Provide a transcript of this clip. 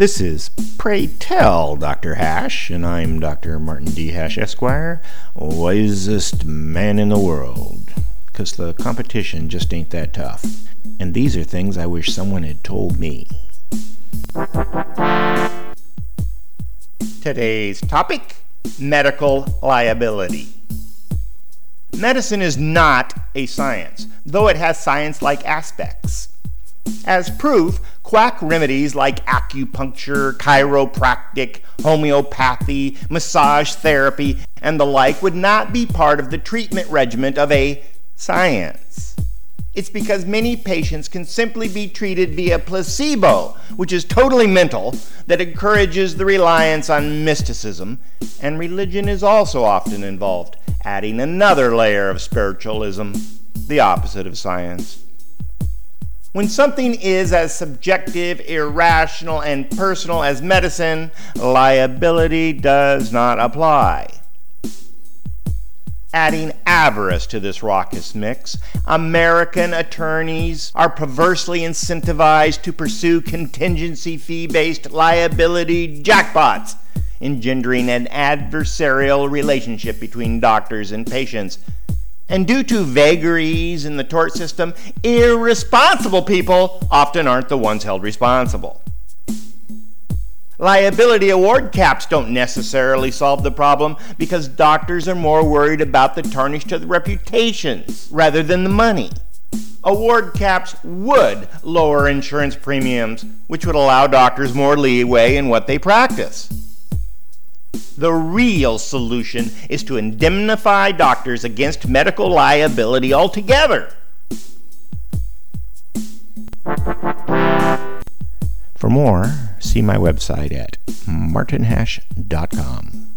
This is Pray Tell Dr. Hash, and I'm Dr. Martin D. Hash, Esquire, wisest man in the world. Because the competition just ain't that tough. And these are things I wish someone had told me. Today's topic medical liability. Medicine is not a science, though it has science like aspects. As proof, quack remedies like acupuncture, chiropractic, homeopathy, massage therapy, and the like would not be part of the treatment regimen of a science. It's because many patients can simply be treated via placebo, which is totally mental, that encourages the reliance on mysticism, and religion is also often involved, adding another layer of spiritualism, the opposite of science. When something is as subjective, irrational, and personal as medicine, liability does not apply. Adding avarice to this raucous mix, American attorneys are perversely incentivized to pursue contingency fee based liability jackpots, engendering an adversarial relationship between doctors and patients and due to vagaries in the tort system, irresponsible people often aren't the ones held responsible. Liability award caps don't necessarily solve the problem because doctors are more worried about the tarnish to the reputations rather than the money. Award caps would lower insurance premiums, which would allow doctors more leeway in what they practice. The real solution is to indemnify doctors against medical liability altogether. For more, see my website at martinhash.com.